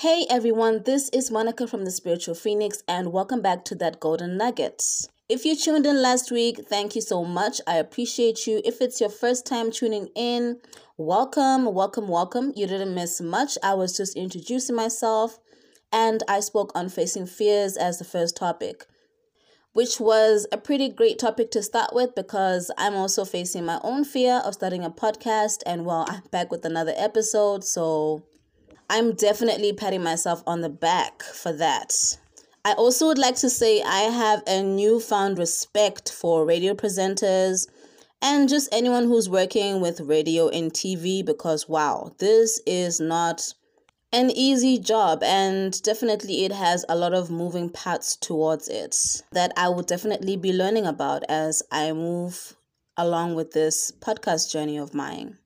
Hey everyone, this is Monica from the Spiritual Phoenix, and welcome back to that Golden Nugget. If you tuned in last week, thank you so much. I appreciate you. If it's your first time tuning in, welcome, welcome, welcome. You didn't miss much. I was just introducing myself, and I spoke on facing fears as the first topic, which was a pretty great topic to start with because I'm also facing my own fear of starting a podcast, and well, I'm back with another episode, so I'm definitely patting myself on the back for that. I also would like to say I have a newfound respect for radio presenters and just anyone who's working with radio and TV because wow, this is not an easy job and definitely it has a lot of moving parts towards it that I would definitely be learning about as I move along with this podcast journey of mine.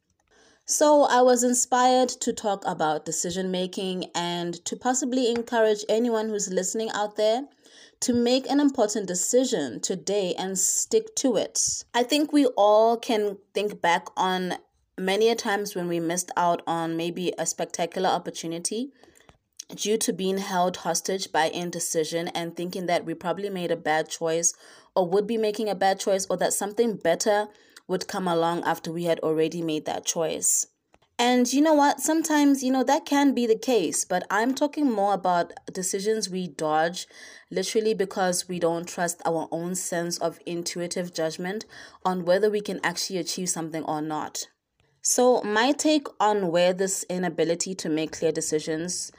So, I was inspired to talk about decision making and to possibly encourage anyone who's listening out there to make an important decision today and stick to it. I think we all can think back on many a times when we missed out on maybe a spectacular opportunity due to being held hostage by indecision and thinking that we probably made a bad choice or would be making a bad choice or that something better would come along after we had already made that choice. And you know what? Sometimes, you know, that can be the case, but I'm talking more about decisions we dodge literally because we don't trust our own sense of intuitive judgment on whether we can actually achieve something or not. So, my take on where this inability to make clear decisions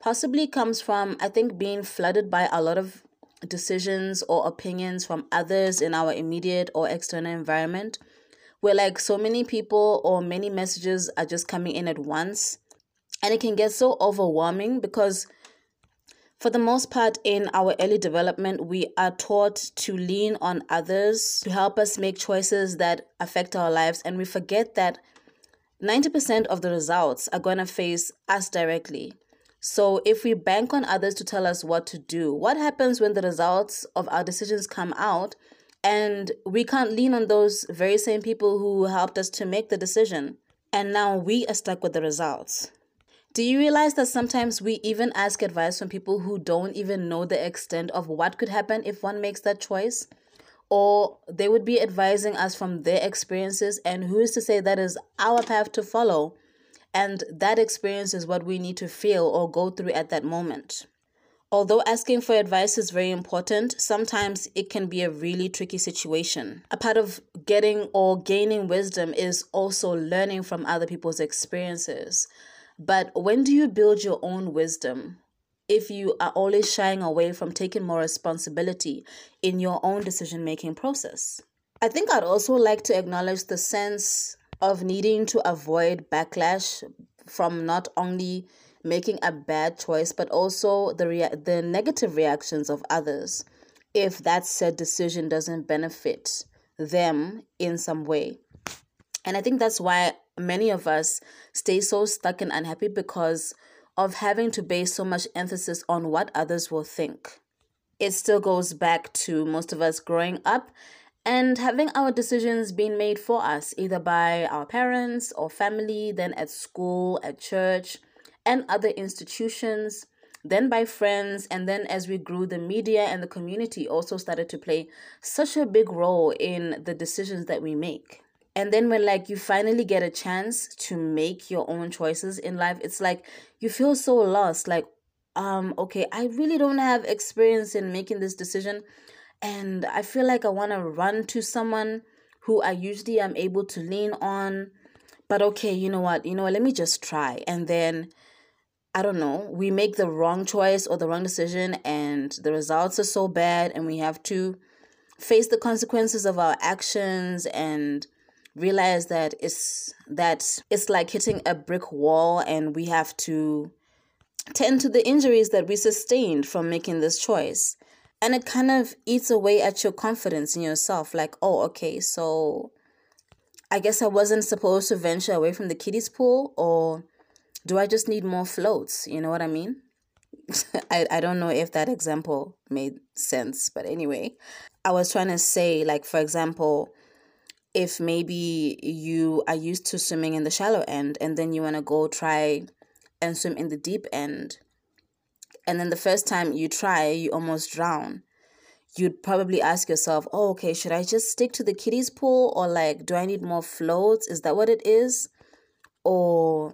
possibly comes from, I think, being flooded by a lot of decisions or opinions from others in our immediate or external environment where like so many people or many messages are just coming in at once. And it can get so overwhelming because for the most part in our early development we are taught to lean on others to help us make choices that affect our lives. And we forget that 90% of the results are going to face us directly. So if we bank on others to tell us what to do what happens when the results of our decisions come out and we can't lean on those very same people who helped us to make the decision. And now we are stuck with the results. Do you realize that sometimes we even ask advice from people who don't even know the extent of what could happen if one makes that choice? Or they would be advising us from their experiences, and who is to say that is our path to follow? And that experience is what we need to feel or go through at that moment. Although asking for advice is very important, sometimes it can be a really tricky situation. A part of getting or gaining wisdom is also learning from other people's experiences. But when do you build your own wisdom? If you are always shying away from taking more responsibility in your own decision making process. I think I'd also like to acknowledge the sense of needing to avoid backlash from not only making a bad choice, but also the rea- the negative reactions of others if that said decision doesn't benefit them in some way. And I think that's why many of us stay so stuck and unhappy because of having to base so much emphasis on what others will think. It still goes back to most of us growing up and having our decisions being made for us, either by our parents or family, then at school, at church, and other institutions, then by friends, and then as we grew, the media and the community also started to play such a big role in the decisions that we make. And then when like you finally get a chance to make your own choices in life, it's like you feel so lost. Like, um, okay, I really don't have experience in making this decision. And I feel like I want to run to someone who I usually am able to lean on. But okay, you know what? You know what? Let me just try. And then I don't know, we make the wrong choice or the wrong decision and the results are so bad and we have to face the consequences of our actions and realize that it's that it's like hitting a brick wall and we have to tend to the injuries that we sustained from making this choice. And it kind of eats away at your confidence in yourself like, oh, okay, so I guess I wasn't supposed to venture away from the kiddies pool or do I just need more floats? You know what I mean? I, I don't know if that example made sense, but anyway, I was trying to say, like, for example, if maybe you are used to swimming in the shallow end and then you want to go try and swim in the deep end, and then the first time you try, you almost drown, you'd probably ask yourself, oh, okay, should I just stick to the kiddies pool or like, do I need more floats? Is that what it is? Or,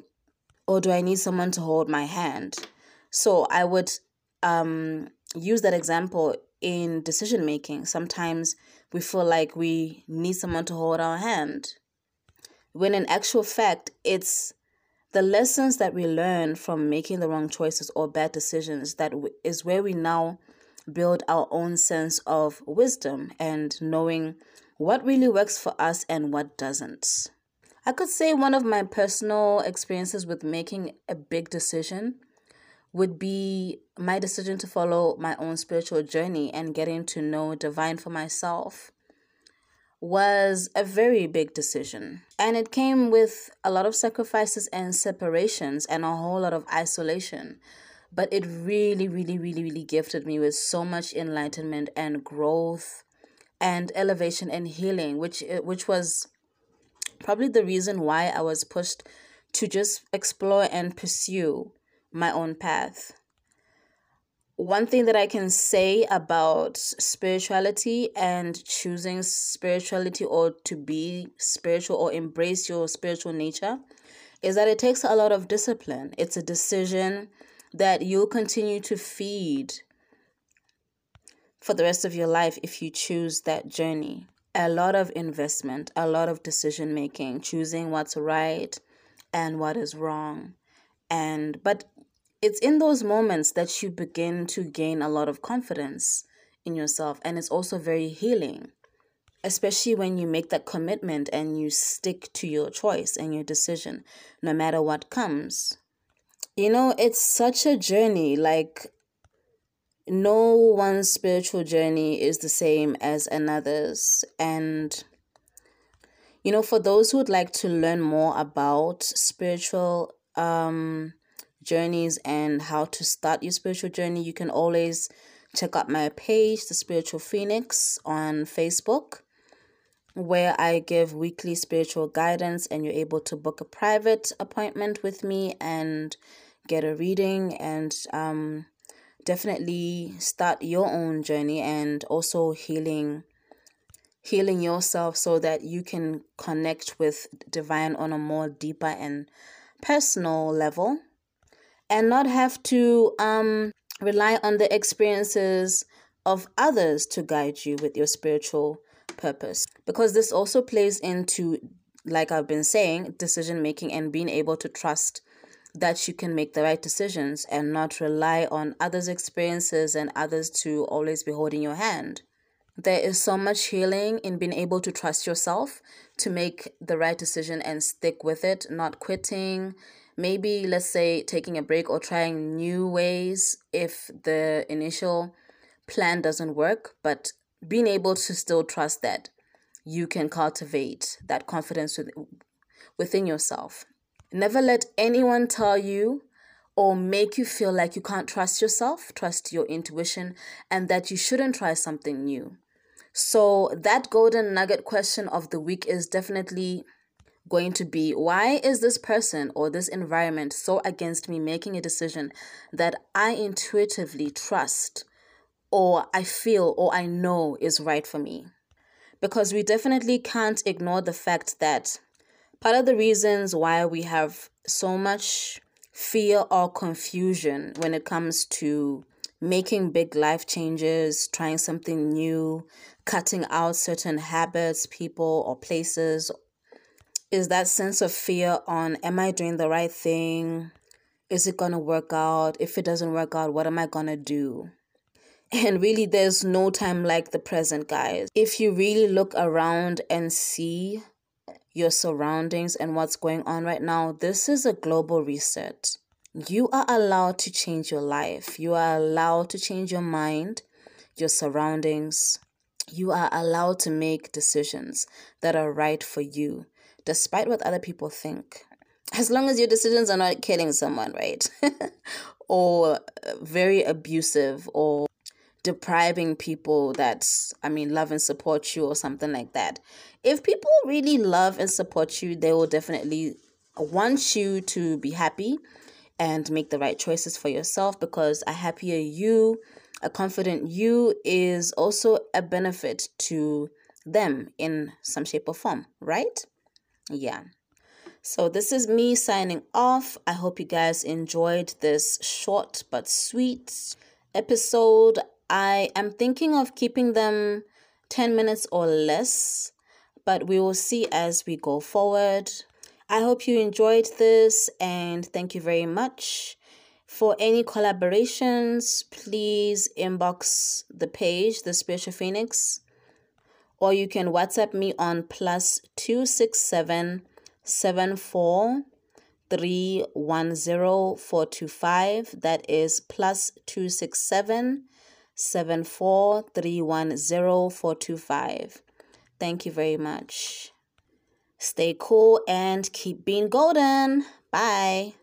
or do I need someone to hold my hand? So I would um, use that example in decision making. Sometimes we feel like we need someone to hold our hand. When in actual fact, it's the lessons that we learn from making the wrong choices or bad decisions that is where we now build our own sense of wisdom and knowing what really works for us and what doesn't. I could say one of my personal experiences with making a big decision would be my decision to follow my own spiritual journey and getting to know divine for myself was a very big decision. And it came with a lot of sacrifices and separations and a whole lot of isolation. But it really, really, really, really gifted me with so much enlightenment and growth and elevation and healing, which eh, which was probably the reason why I was pushed to just explore and pursue my own path one thing that I can say about spirituality and choosing spirituality or to be spiritual or embrace your spiritual nature is that it takes a lot of discipline. It's a decision that you'll continue to feed for the rest of your life if you choose that journey. A lot of investment, a lot of decision making, choosing what's right and what is wrong. And but it's in those moments that you begin to gain a lot of confidence in yourself and it's also very healing especially when you make that commitment and you stick to your choice and your decision no matter what comes you know it's such a journey like no one's spiritual journey is the same as another's. And you know for those who would like to learn more about spiritual um journeys and how to start your spiritual journey, you can always check out my page, The Spiritual Phoenix, on Facebook, where I give weekly spiritual guidance and you're able to book a private appointment with me and get a reading and um, definitely start your own journey and also healing healing yourself so that you can connect with divine on a more deeper and personal level and not have to um, rely on the experiences of others to guide you with your spiritual purpose. Because this also plays into, like I've been saying, decision making and being able to trust that you can make the right decisions and not rely on others' experiences and others to always be holding your hand. There is so much healing in being able to trust yourself to make the right decision and stick with it, not quitting, maybe let's say taking a break or trying new ways if the initial plan doesn't work, but being able to still trust that you can cultivate that confidence within yourself. Never let anyone tell you or make you feel like you can't trust yourself, trust your intuition, and that you shouldn't try something new. So, that golden nugget question of the week is definitely going to be why is this person or this environment so against me making a decision that I intuitively trust or I feel or I know is right for me? Because we definitely can't ignore the fact that part of the reasons why we have so much fear or confusion when it comes to making big life changes, trying something new, cutting out certain habits, people, or places is that sense of fear on am I doing the right thing? Is it going to work out? If it doesn't work out, what am I going to do? And really, there's no time like the present, guys. If you really look around and see your surroundings and what's going on right now, this is a global reset. You are allowed to change your life. You are allowed to change your mind, your surroundings. You are allowed to make decisions that are right for you despite what other people think. As long as your decisions are not killing someone, right? or very abusive or depriving people that, I mean, love and support you or something like that. If people really love and support you, they will definitely want you to be happy and make the right choices for yourself because a happier you, a confident you is also a benefit to them in some shape or form, right? Yeah. So, this is me signing off. I hope you guys enjoyed this short but sweet episode. I am thinking of keeping them 10 minutes or less, but we will see as we go forward. I hope you enjoyed this and thank you very much. For any collaborations, please inbox the page, The Spiritual Phoenix, or you can WhatsApp me on plus 267 74 310425. That is plus 267 74 310425. Thank you very much. Stay cool and keep being golden. Bye.